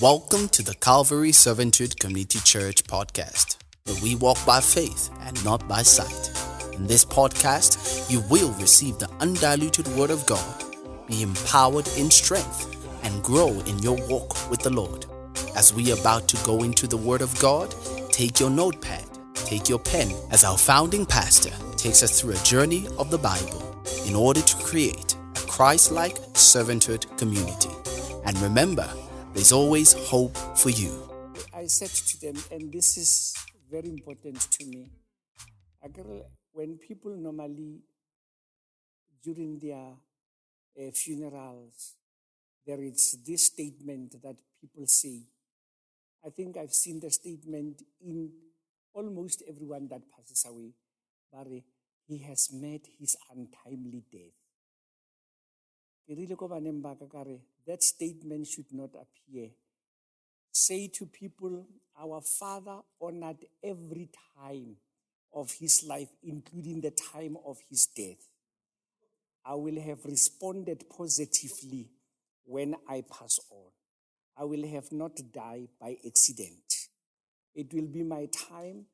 Welcome to the Calvary Servanthood Community Church podcast, where we walk by faith and not by sight. In this podcast, you will receive the undiluted Word of God, be empowered in strength, and grow in your walk with the Lord. As we are about to go into the Word of God, take your notepad, take your pen, as our founding pastor takes us through a journey of the Bible in order to create a Christ like servanthood community. And remember, there's always hope for you. I said to them, and this is very important to me. When people normally, during their uh, funerals, there is this statement that people say. I think I've seen the statement in almost everyone that passes away. But he has met his untimely death. That statement should not appear say to people, Our Father honored every time of his life, including the time of his death. I will have responded positively when I pass on. I will have not died by accident. It will be my time.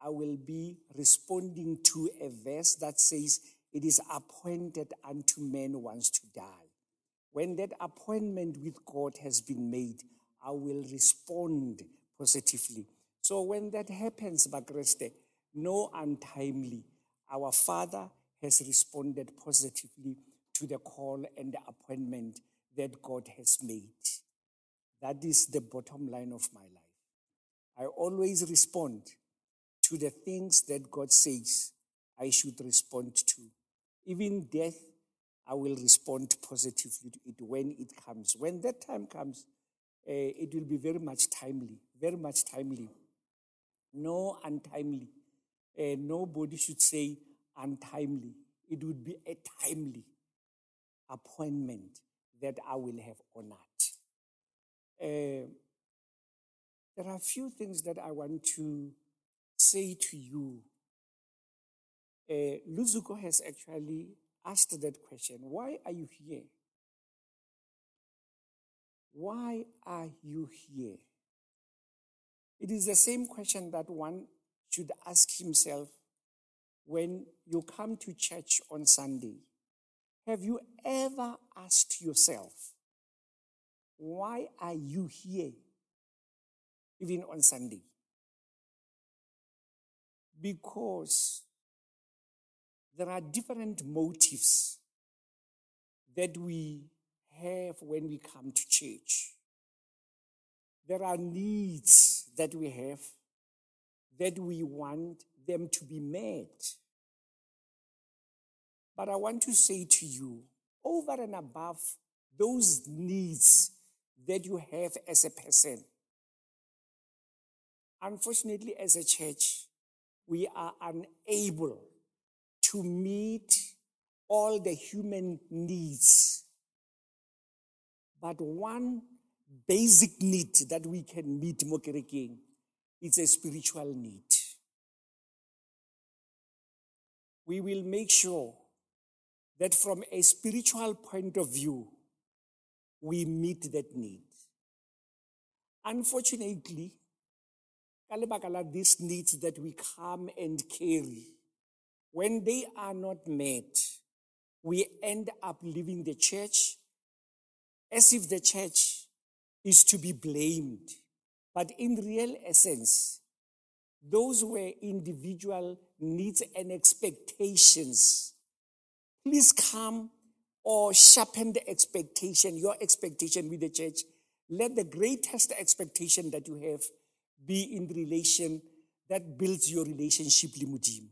I will be responding to a verse that says, It is appointed unto men once to die. When that appointment with God has been made, I will respond positively. So when that happens, Bakreste, no untimely. Our Father has responded positively to the call and the appointment that God has made. That is the bottom line of my life. I always respond to the things that God says I should respond to. Even death, I will respond positively to it when it comes. When that time comes, uh, it will be very much timely, very much timely. No untimely. Uh, nobody should say untimely. It would be a timely appointment that I will have honored. Uh, there are a few things that I want to say to you. Uh, Luzuko has actually asked that question Why are you here? Why are you here? It is the same question that one should ask himself when you come to church on Sunday. Have you ever asked yourself, why are you here, even on Sunday? Because there are different motives that we have when we come to church. There are needs that we have that we want them to be met. But I want to say to you, over and above those needs that you have as a person, unfortunately, as a church, we are unable to meet all the human needs. But one basic need that we can meet mo kerekeng, it's a spiritual need. We will make sure that from a spiritual point of view, we meet that need. Unfortunately, these needs that we come and carry, when they are not met, we end up leaving the church as if the church is to be blamed. But in real essence, those were individual needs and expectations. Please come or sharpen the expectation, your expectation with the church. Let the greatest expectation that you have be in relation that builds your relationship le Modimo.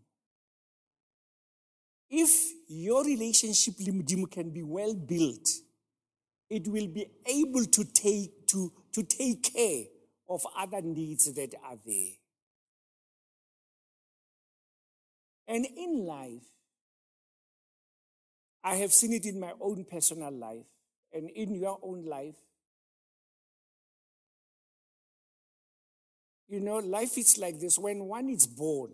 If your relationship can be well built, it will be able to take to, to take care of other needs that are there. And in life, I have seen it in my own personal life and in your own life. You know, life is like this. When one is born,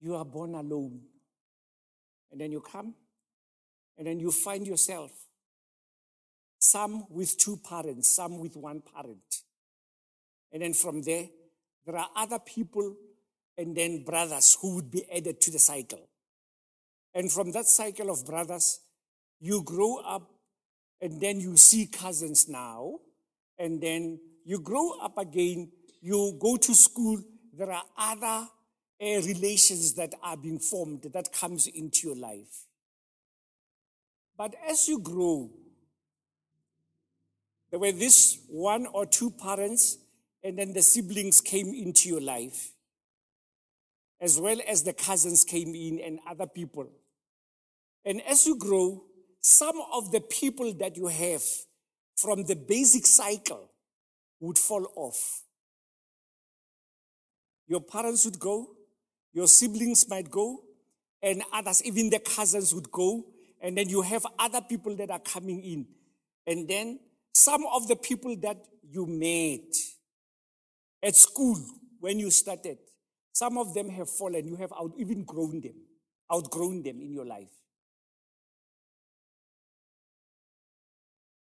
you are born alone. And then you come, and then you find yourself some with two parents, some with one parent. And then from there, there are other people and then brothers who would be added to the cycle. And from that cycle of brothers, you grow up and then you see cousins now. And then you grow up again, you go to school, there are other Uh, relations that are being formed that comes into your life. But as you grow, there were this one or two parents, and then the siblings came into your life, as well as the cousins came in and other people. And as you grow, some of the people that you have from the basic cycle would fall off. Your parents would go, your siblings might go, and others, even the cousins would go, and then you have other people that are coming in. And then some of the people that you met at school when you started, some of them have fallen. You have out, even grown them, outgrown them in your life.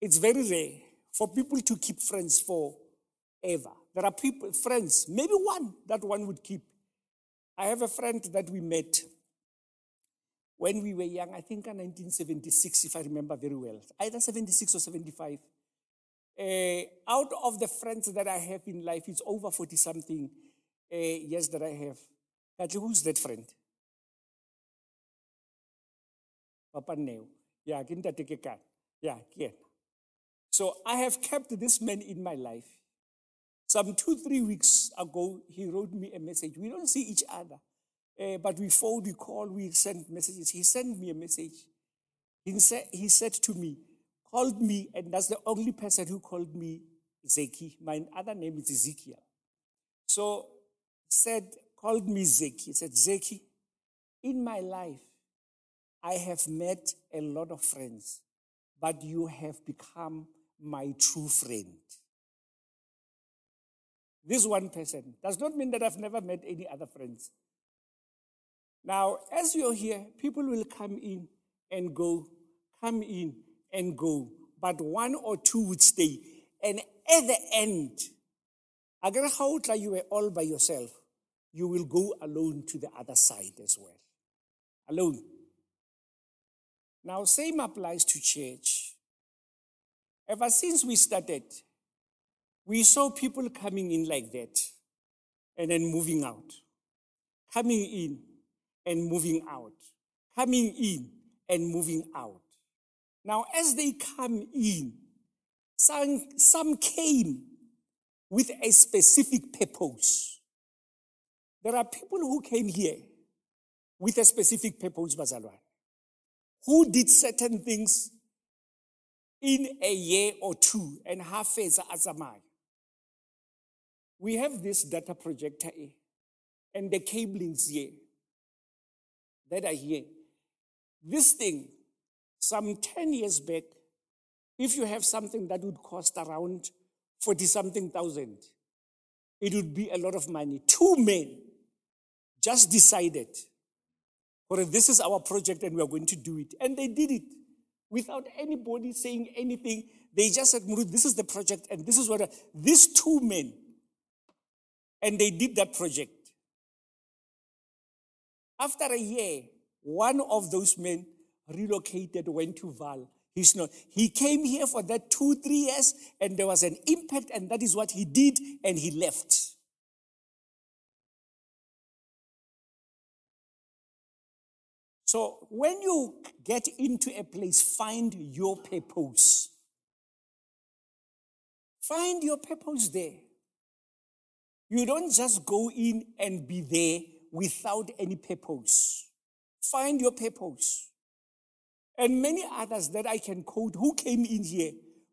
It's very rare for people to keep friends forever. There are people, friends, maybe one that one would keep. I have a friend that we met when we were young, I think in 1976, if I remember very well, either 76 or 75. Uh, out of the friends that I have in life, it's over 40 something uh, years that I have. Katli, who's that friend? Papa Neo. Yeah, Yeah, Kian. So I have kept this man in my life. Some two, three weeks ago, he wrote me a message. We don't see each other. Uh, but we phone, we call, we send messages. He sent me a message. He, said, he said to me, called me, and that's the only person who called me Zeki. My other name is Ezekiel. So said, called me Zeki. He said, Zeki, in my life, I have met a lot of friends, but you have become my true friend. This one person does not mean that I've never met any other friends. Now, as you're here, people will come in and go, come in and go, but one or two would stay. And at the end, agar how you were all by yourself, you will go alone to the other side as well. Alone. Now, same applies to church. Ever since we started, we saw people coming in like that and then moving out. Coming in and moving out, coming in and moving out. Now, as they come in, some, some came with a specific purpose. There are people who came here with a specific purpose, Bazalwan, who did certain things in a year or two and half as Azamai. We have this data projector here and the cablings here that are here. This thing, some 10 years back, if you have something that would cost around 40 something thousand, it would be a lot of money. Two men just decided, or this is our project and we are going to do it. And they did it without anybody saying anything. They just said, Muru, this is the project and this is what, these two men, and they did that project. After a year, one of those men relocated, went to Val. He's not, he came here for that two, three years, and there was an impact, and that is what he did, and he left. So when you get into a place, find your purpose. Find your purpose there. You don't just go in and be there without any purpose. Find your purpose. And many others that I can quote who came in here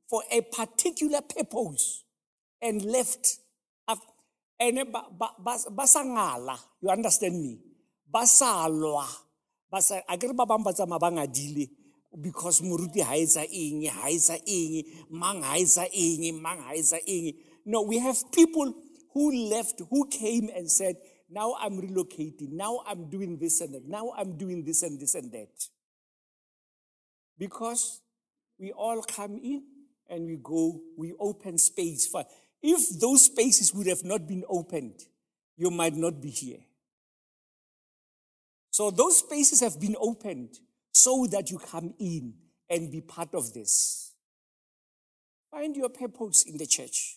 for a particular purpose and left. And basangala, you understand me? Basalwa. Basa, agar ba bang ba tsamaya ba ngadile because moruti ha etsa eng ha etsa eng mang ha etsa eng mang ha etsa eng no we have people who left who came and said now I'm relocating. Now I'm doing this and that. Now I'm doing this and this and that. Because we all come in and we go, we open space for. If those spaces would have not been opened, you might not be here. So those spaces have been opened so that you come in and be part of this. Find your purpose in the church.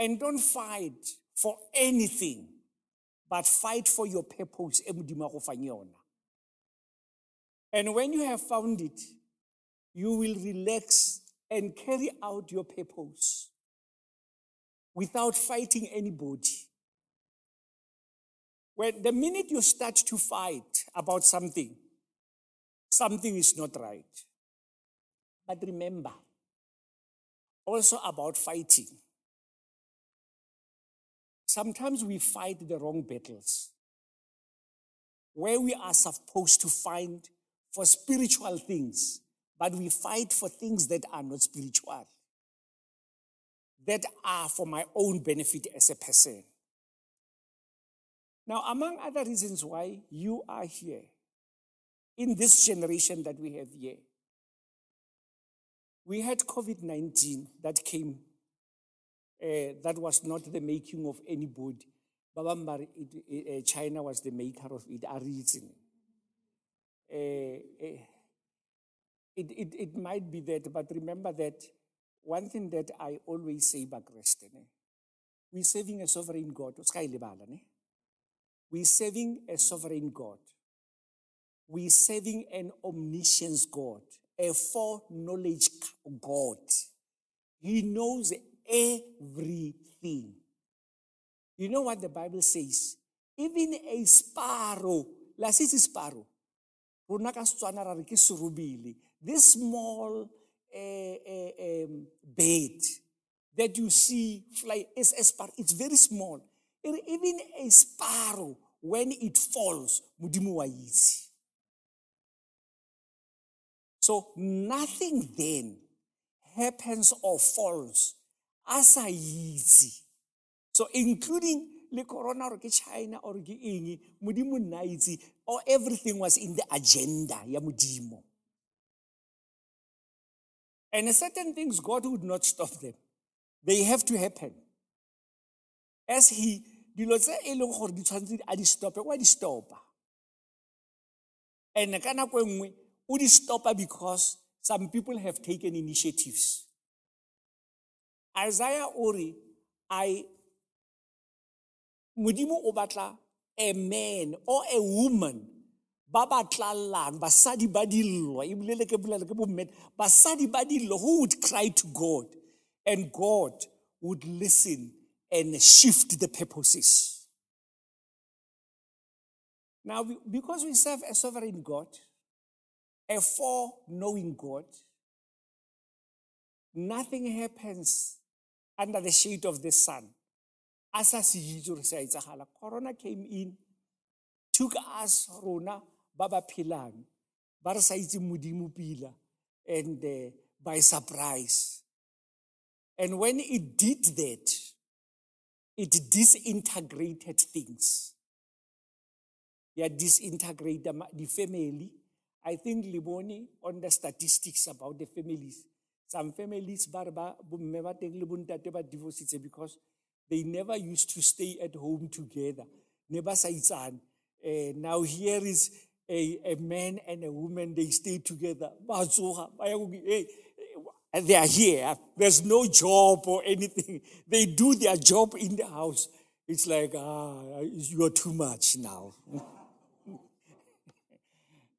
And don't fight for anything, but fight for your purpose. And when you have found it, you will relax and carry out your purpose without fighting anybody. When the minute you start to fight about something, something is not right. But remember, also about fighting. Sometimes we fight the wrong battles where we are supposed to find for spiritual things, but we fight for things that are not spiritual, that are for my own benefit as a person. Now, among other reasons why you are here in this generation that we have here, we had COVID 19 that came, uh, that was not the making of anybody. Babambar, uh, China was the maker of it, a reason. Uh, it, it, it might be that, but remember that one thing that I always say back we're serving a sovereign God. We're serving a sovereign God. We're serving an omniscience God, a foreknowledge God. He knows everything. You know what the Bible says? Even a sparrow, la sparrow, rona ka Setswana. This small uh, uh, um, bird that you see fly is a sparrow. It's very small. Even a sparrow, when it falls, mudimu wa So nothing then happens or falls a easy. So including le corona or China or ke eng, modimo nna or everything was in the agenda ya modimo. And certain things God would not stop them. They have to happen as he dilo tse e leng gore di tshwanetse a di stope wa di stopa and ka nako nngwe o di stopa because some people have taken initiatives isaiah re i modimo o batla a man or a woman ba ba basadi ba dillo e bolele ke ke basadi ba dillo who would cry to god and god would listen and shift the purposes. Now, because we serve a sovereign God, a foreknowing God, nothing happens under the shade of the sun. As a corona came in, took us, Rona, Baba Pilan, Barasaiti Mudimu Pila, and uh, by surprise. And when it did that, it disintegrated things. Yeah, disintegrate the family. I think Liboni on the statistics about the families. Some families barba divorce because they never used to stay at home together. Never uh, now here is a, a man and a woman, they stay together. And they are here. There's no job or anything. They do their job in the house. It's like, ah, you're too much now.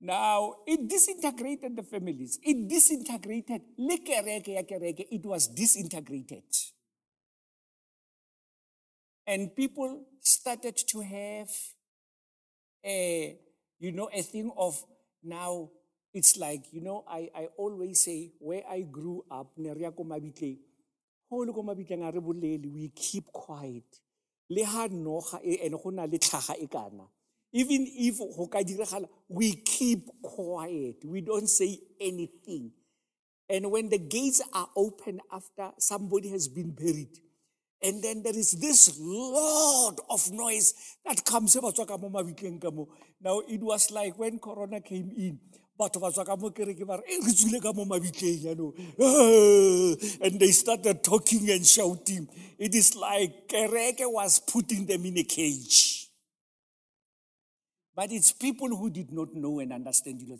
now, it disintegrated the families. It disintegrated. It was disintegrated. And people started to have a, you know, a thing of now it's like, you know, I, I always say where I grew up, we keep quiet. Na le. Even if we keep quiet. We don't say anything. And when the gates are open after somebody has been buried, and then there is this lot of noise that comes. Now, it was like when Corona came in, e yaanong "Ah," and they started talking and shouting it is like kereke was putting them in a cage but it's people who did not know and understand dilo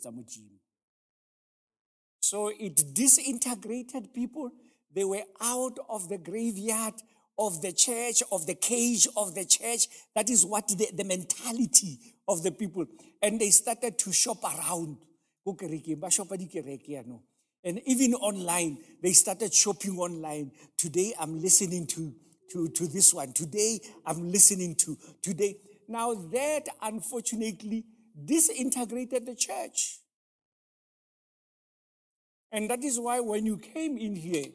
so it disintegrated people. They were out of the graveyard of the church, of the cage of the church. That is what the, the mentality of the people. And they started to shop around. And even online, they started shopping online. Today I'm listening to, to, to this one. Today I'm listening to. Today. Now that unfortunately disintegrated the church. And that is why when you came in here,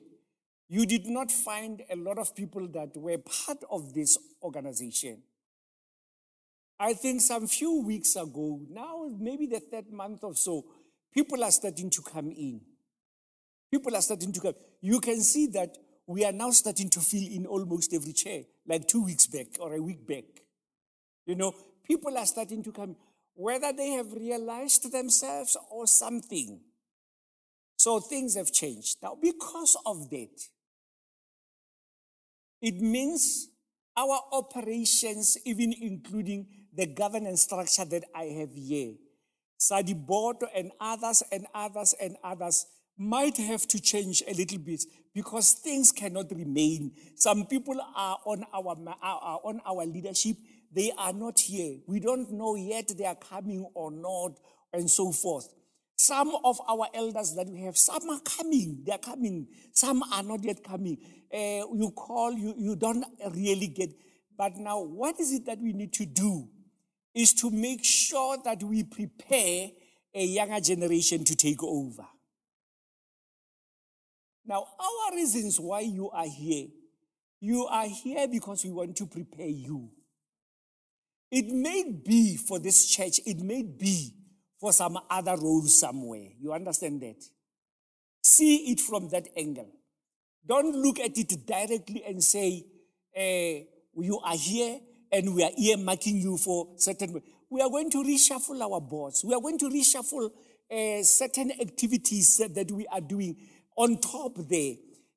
you did not find a lot of people that were part of this organization. I think some few weeks ago, now maybe the third month or so, people are starting to come in. People are starting to come. You can see that we are now starting to fill in almost every chair, like two weeks back or a week back. You know, people are starting to come, whether they have realized themselves or something. So things have changed. Now, because of that, it means our operations, even including the governance structure that I have here, Sadi board and others and others and others might have to change a little bit because things cannot remain. Some people are on our, are on our leadership. They are not here. We don't know yet they are coming or not and so forth. Some of our elders that we have, some are coming, they are coming, some are not yet coming. Uh, you call, you, you don't really get. But now, what is it that we need to do? Is to make sure that we prepare a younger generation to take over. Now, our reasons why you are here, you are here because we want to prepare you. It may be for this church, it may be for some other role somewhere. You understand that? See it from that angle. Don't look at it directly and say, eh, you are here and we are earmarking you for certain. We are going to reshuffle our boards. We are going to reshuffle uh, certain activities that we are doing on top there.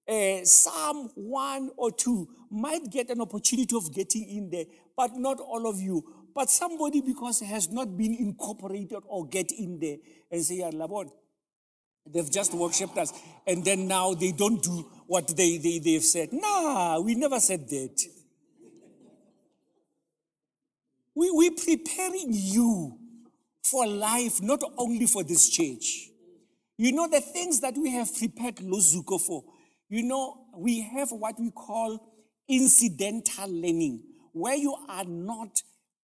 Uh, some one or two might get an opportunity of getting in there, but not all of you. But somebody, because has not been incorporated or get in there and say, yeah, Labon, they've just worshipped us. And then now they don't do what they, they, they've said. Nah, we never said that. We, we're preparing you for life, not only for this church. You know, the things that we have prepared Luzuko for, you know, we have what we call incidental learning, where you are not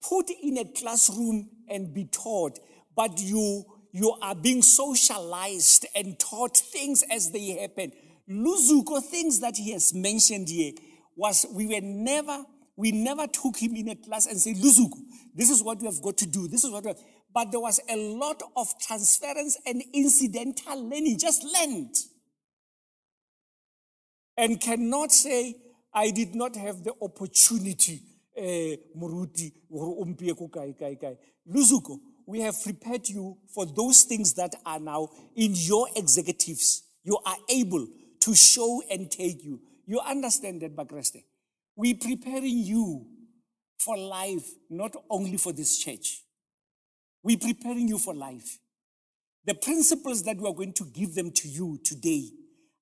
put in a classroom and be taught, but you, you are being socialized and taught things as they happen. Luzuko, things that he has mentioned here, was we were never, we never took him in a class and said, Luzuko, this is what you have got to do. This is what, but there was a lot of transference and incidental learning, just learned. And cannot say, I did not have the opportunity eh moruti gore o mpie ko kae kae kae. Luzuko we have prepared you for those things that are now in your executives. You are able to show and take you. You understand that bakreste? We preparing you for life not only for this church. We're preparing you for life. The principles that we are going to give them to you today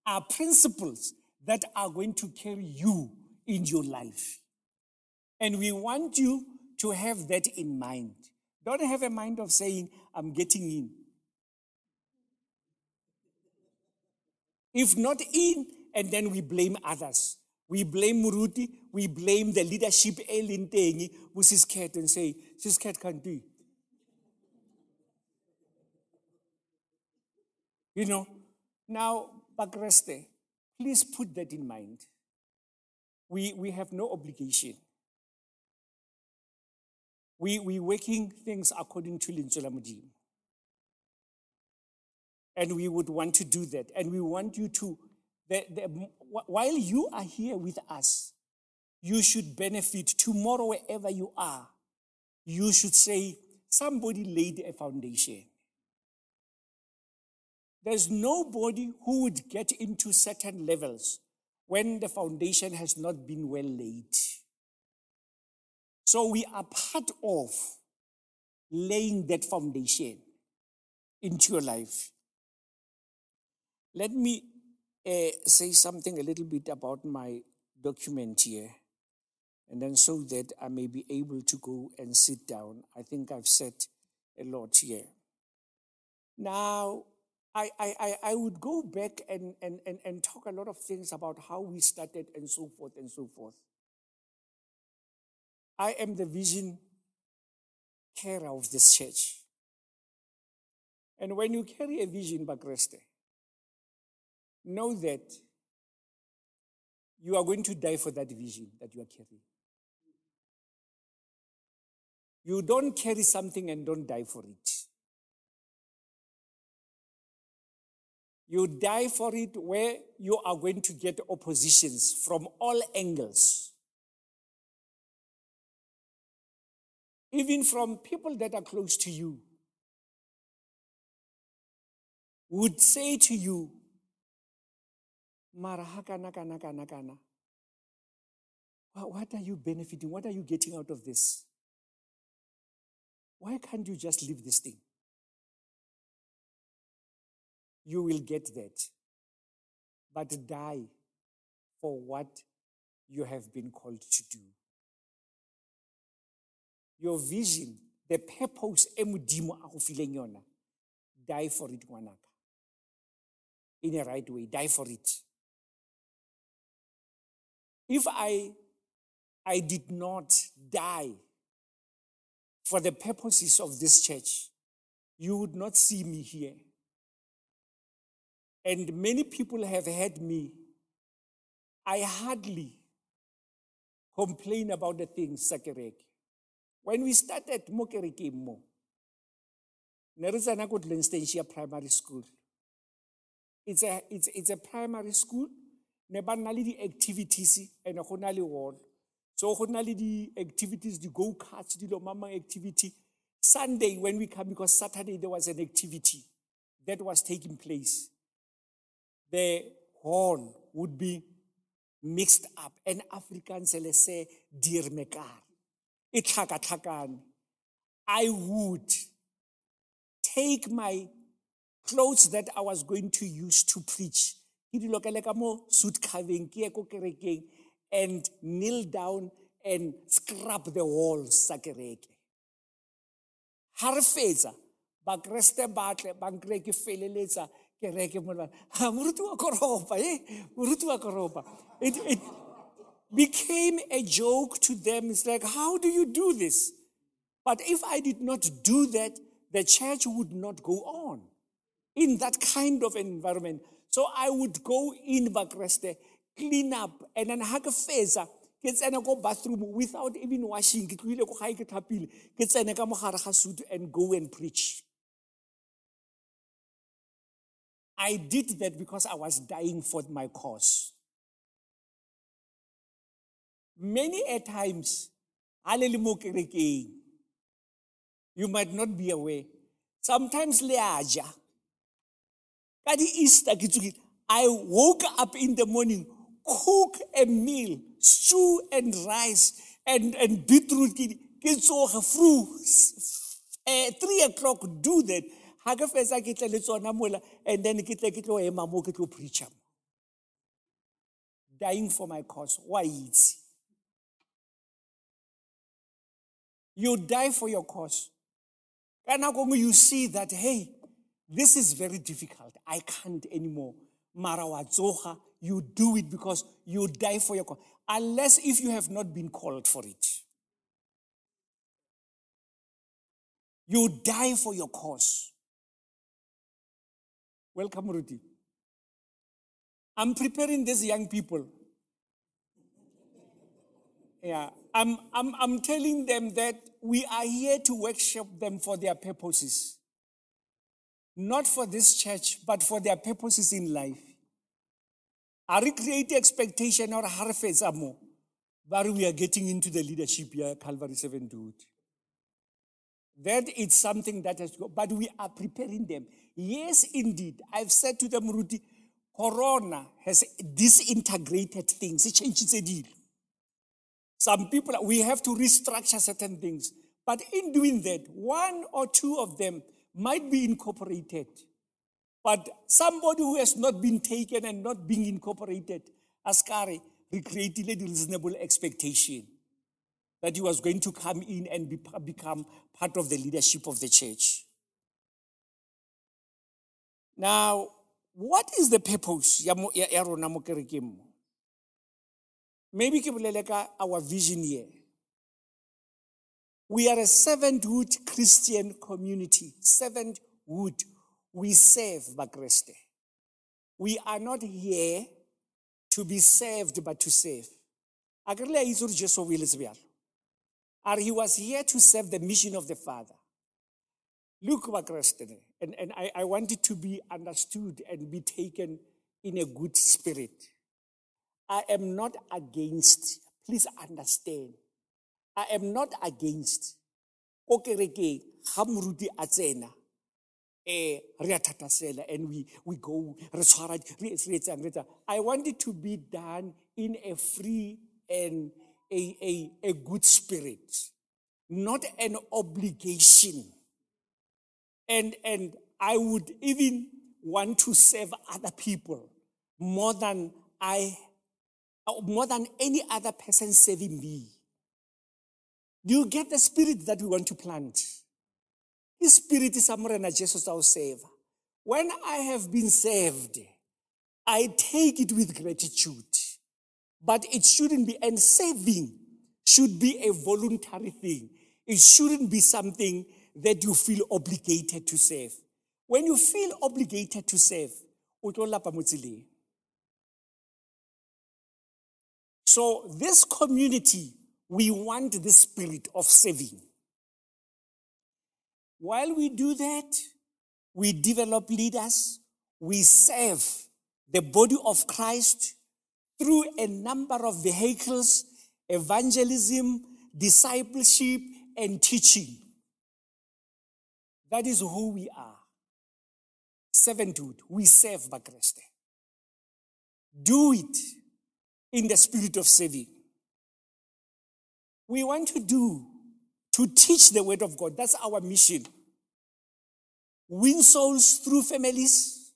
are principles that are going to carry you in your life and we want you to have that in mind. Don't have a mind of saying, I'm getting in. If not in, and then we blame others. We blame Muruti, we blame the leadership Elintengi, his cat, and say, this cat can't do. You know, now, Bakreste, please put that in mind. We, we have no obligation we, we're working things according to Linzola Modimo. And we would want to do that. And we want you to, the, the, while you are here with us, you should benefit tomorrow, wherever you are. You should say, somebody laid a foundation. There's nobody who would get into certain levels when the foundation has not been well laid. So we are part of laying that foundation into your life. Let me uh, say something a little bit about my document here, and then so that I may be able to go and sit down. I think I've said a lot here. Now, I, I, I would go back and, and, and, and talk a lot of things about how we started and so forth and so forth. I am the vision carer of this church. And when you carry a vision, Bakreste, know that you are going to die for that vision that you are carrying. You don't carry something and don't die for it. You die for it where you are going to get oppositions from all angles. Even from people that are close to you, would say to you, Mara hakana kana kana kana. What are you benefiting? What are you getting out of this? Why can't you just leave this thing? You will get that. But die for what you have been called to do. Your vision, the purpose e modimo a go fileng yona, die for it ngwanaka. In a right way, die for it. If I, I did not die for the purposes of this church, you would not see me here. And many people have heard me. I hardly complain about the things Sakereke. When we started Mokereke Mo, Nerizana Glenstensia Primary School. It's a, it's, it's a primary school. Ne ba nna di-activities and go na le wall so go na di-activities di-go carts dilo mamang activity. Sunday when we come because saturday there was an activity that was taking place. The horn would be mixed up. And africans le say dear mekar e tlhakatlhakane i would take my clothes that i was going to use to preach. Ke ke ka mo suit carving ke ye ko kerekeng and kneel down and scrub the walls sa kereke. Ha re fetsa bakreste batle ba nkre ke feleletsa kereke mo ba ha moruti wa koropa eh moruti wa koropa became a joke to them. It's like how do you do this? But if i did not do that the church would not go on in that kind of environment. So I would go in Bakreste, clean up, and then ha ke fetsa ke tsena ko bathroom without even washing ke tlohile ko gae ke tlhapile ke tsene suit and go and preach. I did that because I was dying for my cause. Many a times, you might not be aware. Sometimes leaja. Ka di-Easter ke tsogile. I woke up in the morning, cook a meal, stew and rice and, and beetroot. Ke tsoga through uh, three o'clock, do that. Ha ke fetsa ke tle le tsona and then ke tle ke tlo ema mo preacher. Dying for my cause. Why itse? You die for your cause. And now you see that, hey, this is very difficult. I can't anymore. Mara wa tsoga, you do it because you die for your cause. Unless if you have not been called for it. You die for your cause. Welcome, Rudy. I'm preparing these young people. Yeah, I'm, I'm, I'm telling them that we are here to workshop them for their purposes not for this church, but for their purposes in life. Are we creating expectation or harvest more? But we are getting into the leadership here, Calvary Servanthood. That is something that has to go, but we are preparing them. Yes, indeed. I've said to them, Ruti, Corona has disintegrated things. It changes the deal. Some people, we have to restructure certain things. But in doing that, one or two of them might be incorporated. But somebody who has not been taken and not being incorporated, Askari, recreated a reasonable expectation that he was going to come in and be, become part of the leadership of the church. Now, what is the purpose Maybe ke bolele ka our vision here. We are a servanthood Christian community. Servanthood. We serve Bakreste. We are not here to be served, but to serve. A ke re le a He was here to serve the mission of the Father. Look, Bakreste, and, and I, I want it to be understood and be taken in a good spirit. I am not against, please understand, I am not against. Ko kerekeng ga moruti a eh and we we go I want it to be done in a free and a, a, a good spirit, not an obligation. And, and I would even want to serve other people more than I, more than any other person saving me. Do you get the spirit that we want to plant? His spirit is Amorena Jesus our Savior. When I have been saved, I take it with gratitude. But it shouldn't be, and saving should be a voluntary thing. It shouldn't be something that you feel obligated to save. When you feel obligated to save, so this community we want the spirit of saving. While we do that, we develop leaders, we serve the body of Christ through a number of vehicles evangelism, discipleship, and teaching. That is who we are. Servanthood. We serve Bakreste. Do it in the spirit of saving we want to do to teach the word of God. That's our mission. Win souls through families.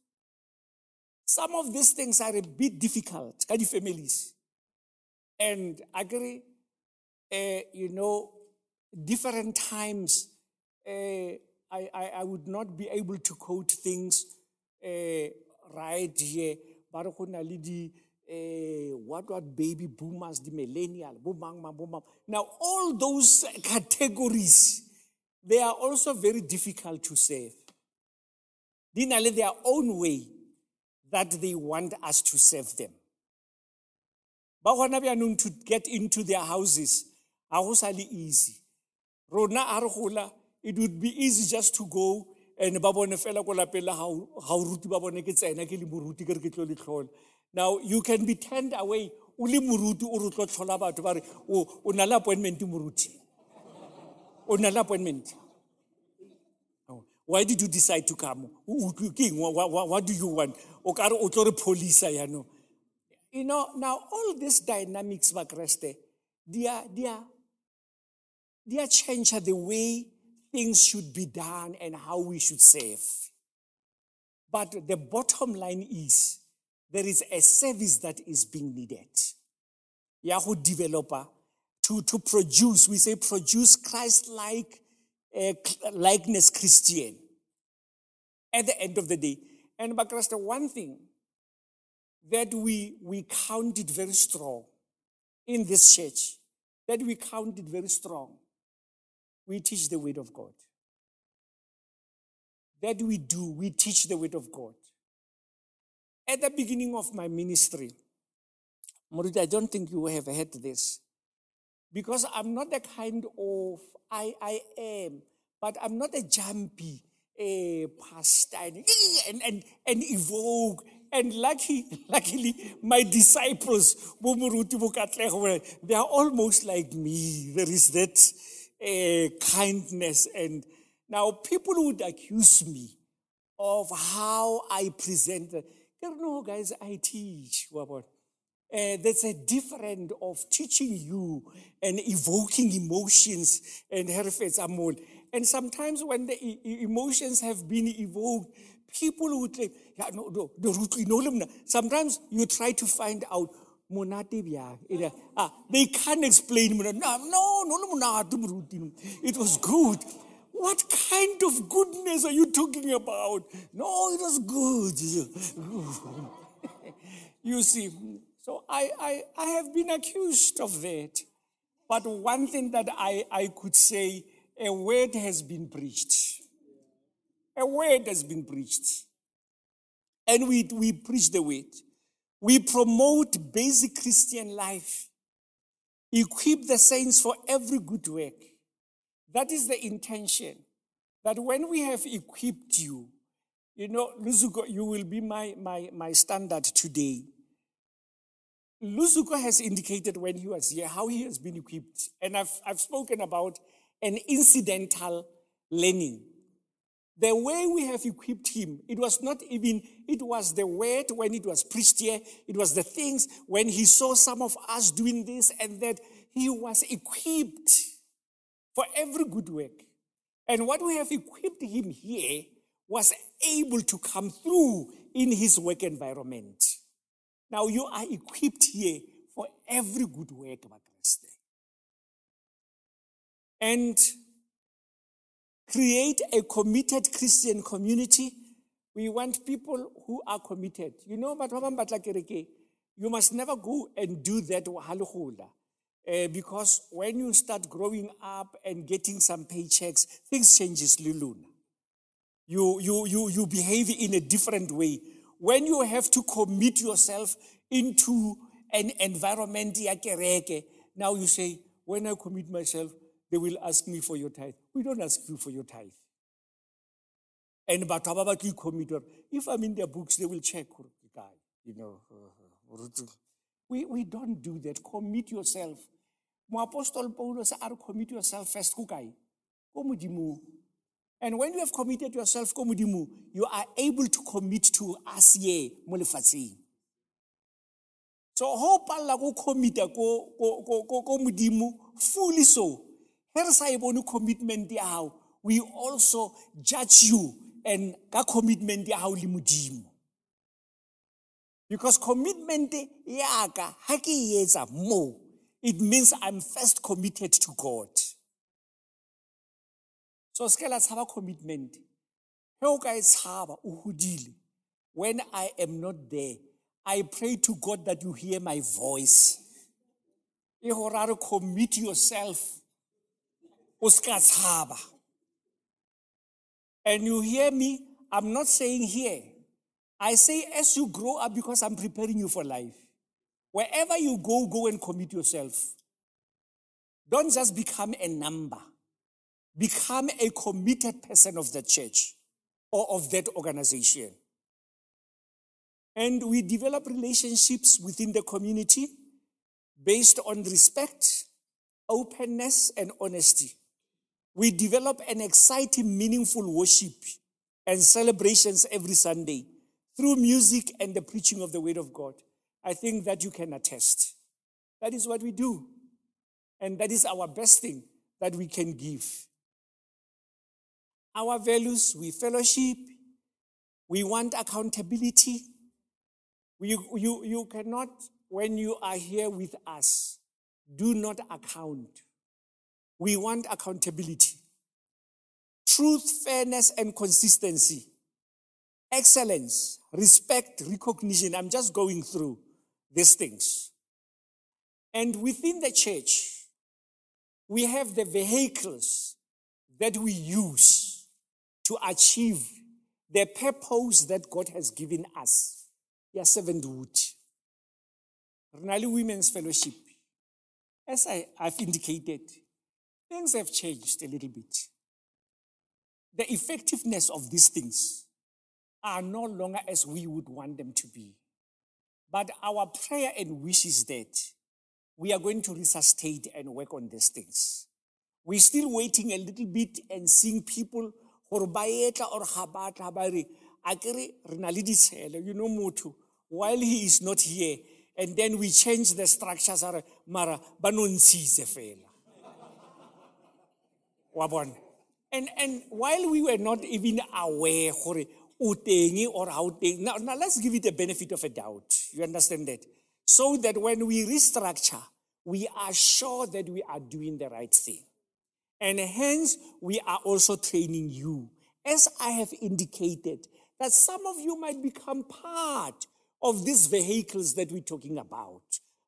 Some of these things are a bit difficult, kind of families. And agree, uh, you know, different times, uh, I, I, I, would not be able to quote things uh, right here. But uh, what what baby boomers, the millennial, boomang, boomang. Now, all those categories, they are also very difficult to save. They have their own way that they want us to save them. We are known to get into their houses, it easy. Rona arhula, it would be easy just to go and ba bone fela ko lapela ha ha ruti ba bone ke tsena ke le moruti ke re ke tlo le tlhola now, you can be turned away. Uli muruti urutlo tlhola batho ba re o na le appointment muruti. O na appointment. Why did you decide to come? What, do you want? O ka re o tlo re polisa yaanong. You know, now all these dynamics bakreste, they are, they are, they are change the way things should be done and how we should save. But the bottom line is there is a service that is being needed. Yahoo developer to, to produce, we say produce Christ-like uh, likeness Christian at the end of the day. And Bakrasta, one thing that we, we count it very strong in this church, that we count it very strong. We teach the word of God. That we do, we teach the word of God. At the beginning of my ministry, Morita, I don't think you have heard this. Because I'm not the kind of, I, I am, but I'm not a jumpy a pastor and, and, and evoke. And lucky, luckily, my disciples, they are almost like me. There is that uh, kindness. And now people would accuse me of how I present. The- Ke re, No, guys, I teach. Uh, there's a different of teaching you and evoking emotions and herefets amol. And sometimes when the e- e- emotions have been evoked, people would say, yeah, no, no, no, Ruti, no, no, no." Sometimes you try to find out, "Monate bjang?" Uh, ah, they can't explain. No, no, no. It was good. What kind of goodness are you talking about? No, it was good. You see, so I, I, I have been accused of that. But one thing that I, I could say, a word has been preached. A word has been preached. And we, we preach the word. We promote basic Christian life. Equip the saints for every good work. That is the intention. That when we have equipped you, you know, Luzuko, you will be my, my, my standard today. Luzuko has indicated when he was here how he has been equipped. And I've, I've spoken about an incidental learning. The way we have equipped him, it was not even, it was the word when it was preached here. It was the things when he saw some of us doing this and that he was equipped for every good work. And what we have equipped him here was able to come through in his work environment. Now you are equipped here for every good work, Bakriste. And create a committed Christian community. We want people who are committed. You know, you must never go and do that. Uh, because when you start growing up and getting some paychecks, things changes luluna. You, you, you, you behave in a different way. When you have to commit yourself into an environment, now you say, when I commit myself, they will ask me for your tithe. We don't ask you for your tithe. And batho ba ba commit if I'm in their books, they will check You know, we, we don't do that. Commit yourself. Moapostol Paulus are commit yourself first ko kae? Ko Modimong. And when you have committed yourself ko Modimo, you are able to commit to us here mo. So ho palla go commita ko ko ko ko ko Modimo fully so. He re sa e commitment ya hao, we also judge you and ka commitment ya hao le Modimo. Because commitment ya ka ha ke e etsa it means I'm first committed to God. So ske la tshaba commitment. When I am not there, I pray to God that you hear my voice. E commit yourself. O ska. And you hear me, I'm not saying here. I say as you grow up because I'm preparing you for life. Wherever you go, go and commit yourself. Don't just become a number. Become a committed person of the church or of that organization. And we develop relationships within the community based on respect, openness, and honesty. We develop an exciting, meaningful worship and celebrations every Sunday through music and the preaching of the Word of God. I think that you can attest. That is what we do. And that is our best thing that we can give. Our values, we fellowship, we want accountability. You, you, you cannot, when you are here with us, do not account. We want accountability. Truth, fairness, and consistency. Excellence, respect, recognition. I'm just going through these things. And within the church, we have the vehicles that we use to achieve the purpose that God has given us. Yeah, servanthood. Renali Women's Fellowship. As I, I've indicated, things have changed a little bit. The effectiveness of these things are no longer as we would want them to be. But our prayer and wish is that we are going to resuscitate and work on these things. We're still waiting a little bit and seeing people gore baetla or ga ba tla ba re a ke re re na le ditshele you know motho while he is not here and then we change the structures mara ba no ntshitse and and while we were not even aware o teng or how teng now, now let's give it a benefit of a doubt. You understand that? So that when we restructure we are sure that we are doing the right thing. And hence we are also training you. As i have indicated that some of you might become part of these vehicles that we're talking about.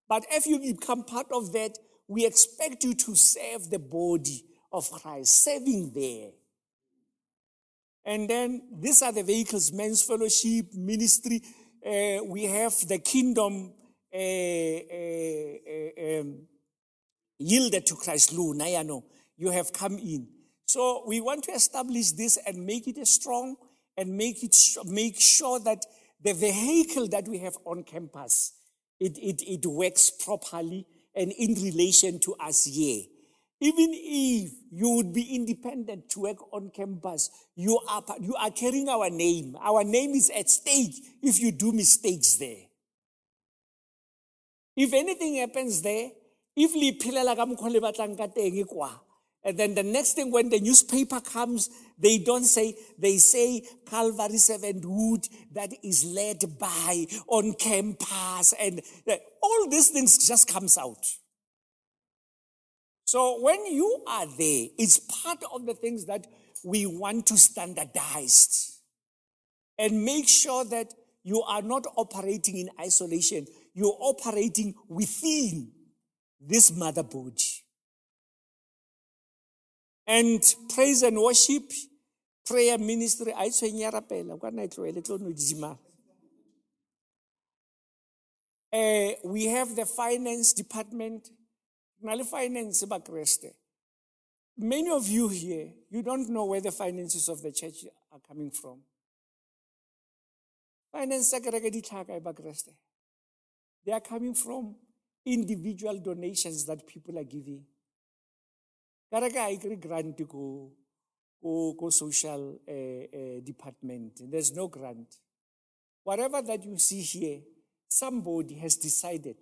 But if you become part of that, we expect you to serve the body of Christ, serving there. And then these are the vehicles men's fellowship, ministry. Uh, we have the kingdom uh, uh, um, yielded to Christ. Nayano, you have come in. So we want to establish this and make it strong and make it make sure that the vehicle that we have on campus it, it, it works properly and in relation to us here. Even if you would be independent to work on campus, you are, you are carrying our name. Our name is at stake if you do mistakes there. If anything happens there, if li phelela ka mokgwa le batlang ka teng and then the next thing, when the newspaper comes, they don't say, they say Calvary Servanthood that is led by on campus and eh, all these things just comes out. So when you are there, it's part of the things that we want to standardize and make sure that you are not operating in isolation. You're operating within this mother body. And praise and worship, prayer ministry, I say. Uh, we have the finance department. Nale finance ba kreste. Many of you here, you don't know where the finances of the church are coming from. Finance. They are coming from individual donations that people are giving ka re ka ikry grant ko ko social uh, uh, department there's no grant whatever that you see here somebody has decided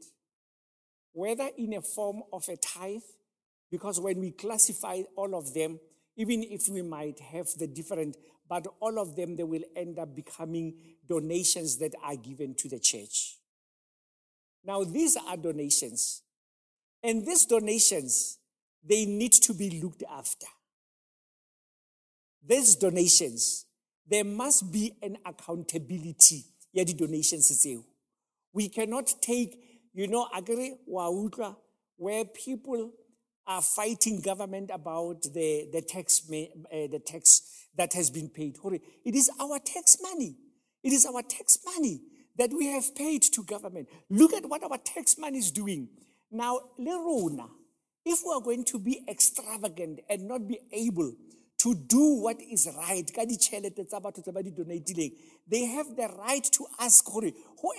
whether in a form of a tithe because when we classify all of them even if we might have the different but all of them they will end up becoming donations that are given to the church now these are donations and these donations they need to be looked after. These donations, there must be an accountability. Yeah, the donations We cannot take, you know, agree where people are fighting government about the, the tax uh, the tax that has been paid. It is our tax money. It is our tax money that we have paid to government. Look at what our tax money is doing. Now, Lerona, if we are going to be extravagant and not be able to do what is right, they have the right to ask, who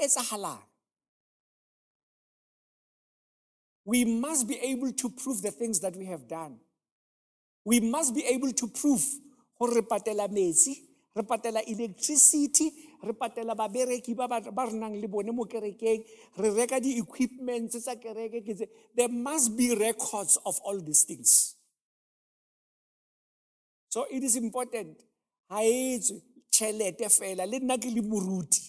is a halal? We must be able to prove the things that we have done. We must be able to prove re patela metsi, re electricity, re patela babereki ba ba re mo kerekeng re reka di-equipments tsa kereke ke there must be records of all these things. So it is important ha tšhelete fela le nna ke le moruti.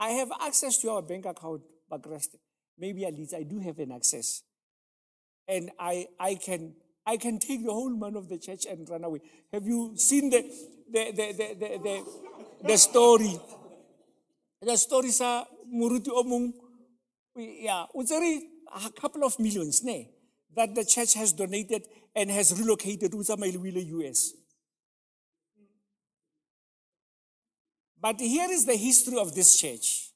I have access to your bank account bakreste. Maybe at least i do have an access and i i can I can take the whole man of the church and run away. Have you seen the, the, the, the, the, the, the story? The story sa muruti o mong yeah tsere a couple of millions ne that the church has donated and has relocated to tsamaile US but here is the history of this church.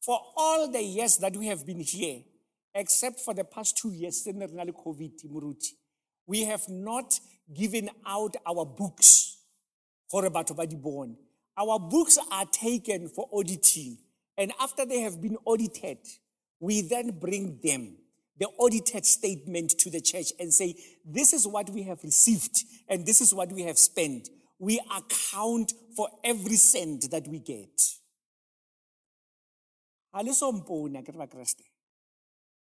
For all the years that we have been here except for the past two years covid muruti we have not given out our books our books are taken for auditing. And after they have been audited, we then bring them, the audited statement to the church and say, this is what we have received and this is what we have spent. we account for every cent that we get. Ha le so mpone ke re ba Kriste.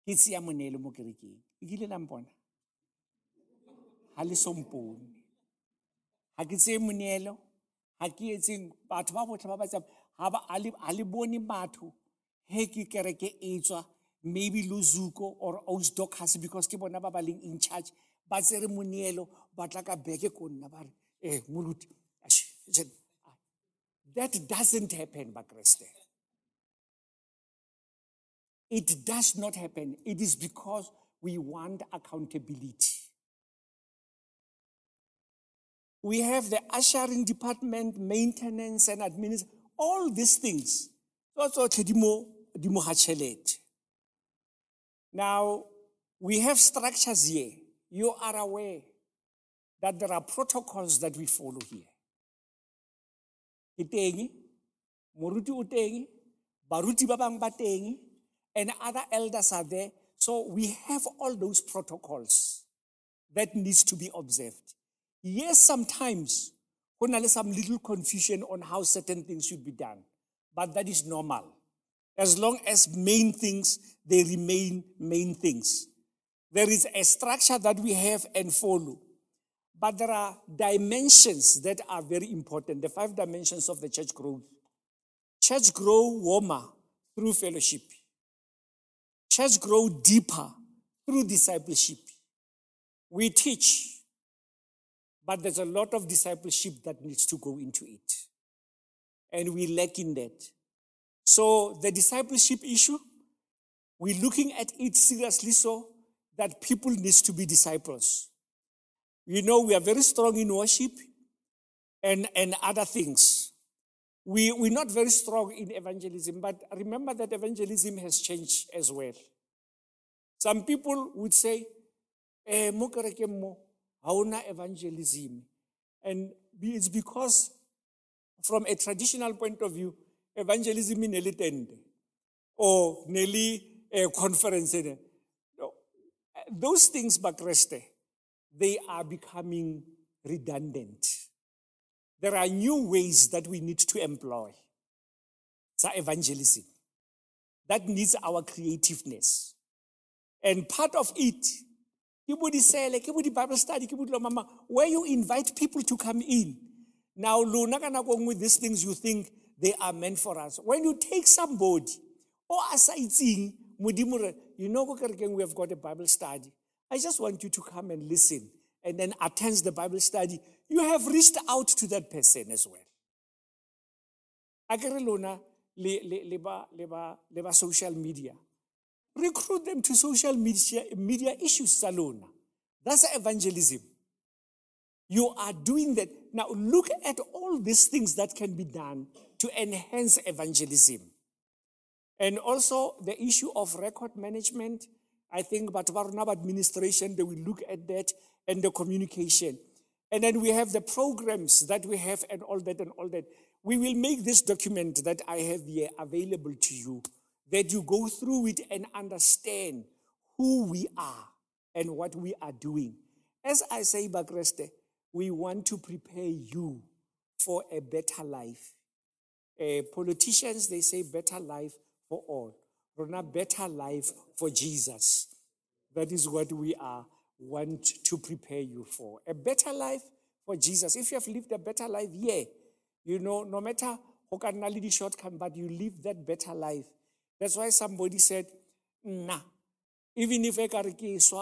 Ke tsia monelo mo kerekeng. E kile la mpona? Ha le so mpone. Ha ke tsie monelo, ha ke etseng batho ba botlhe ba ba tsang ha ba ha le bone batho he ke kereke e tswa maybe Luzuko or Osdocas because ke bona ba ba leng in charge ba tsere moneelo ba tla ka beke ko nna ba re eh Ashe, I said, that doesn't happen bakreste it does not happen it is because we want accountability we have the ushering department maintenance and administration all these things now, we have structures here. You are aware that there are protocols that we follow here. Baruti and other elders are there. So we have all those protocols that needs to be observed. Yes, sometimes when there is some little confusion on how certain things should be done, but that is normal. As long as main things they remain main things. There is a structure that we have and follow but there are dimensions that are very important. The five dimensions of the church growth. Church grow warmer through fellowship church grow deeper through discipleship we teach but there's a lot of discipleship that needs to go into it and we lack in that so the discipleship issue, we're looking at it seriously so that people needs to be disciples. You know, we are very strong in worship and, and other things. We, we're not very strong in evangelism, but remember that evangelism has changed as well. Some people would say, eh, mo evangelism. And it's because from a traditional point of view, evangelism ne le tente or ne le a conference those things bakreste they are becoming redundant there are new ways that we need to employ sa evangelism that needs our creativeness and part of it disele ke bo di-bible study dilo mama where you invite people to come in now lona ka nako nngwe these things you think they are meant for us. When you take somebody, or as I think, you know, we have got a Bible study. I just want you to come and listen and then attend the Bible study. You have reached out to that person as well. Akere lona le ba social media. Recruit them to social media, media issues salona. That's evangelism. You are doing that. Now look at all these things that can be done to enhance evangelism. And also the issue of record management. I think but Batvarnab administration, they will look at that and the communication. And then we have the programs that we have and all that and all that. We will make this document that I have here available to you, that you go through it and understand who we are and what we are doing. As I say, Bakreste, we want to prepare you for a better life. Uh, politicians, they say better life for all. Rona, better life for Jesus. That is what we are want to prepare you for. A better life for Jesus. If you have lived a better life, yeah, you know, no matter how can the shortcome, but you live that better life. That's why somebody said, nah, even if I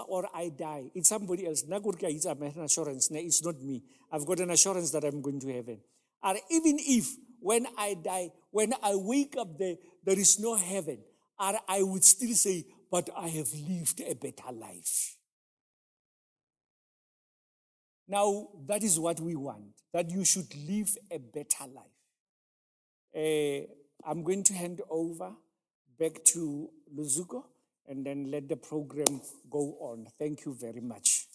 or I die, it's somebody else. It's an assurance. It's not me. I've got an assurance that I'm going to heaven. Or even if when I die, when I wake up there, there is no heaven. Or I would still say, but I have lived a better life. Now, that is what we want, that you should live a better life. Uh, I'm going to hand over back to Luzuko and then let the program go on. Thank you very much.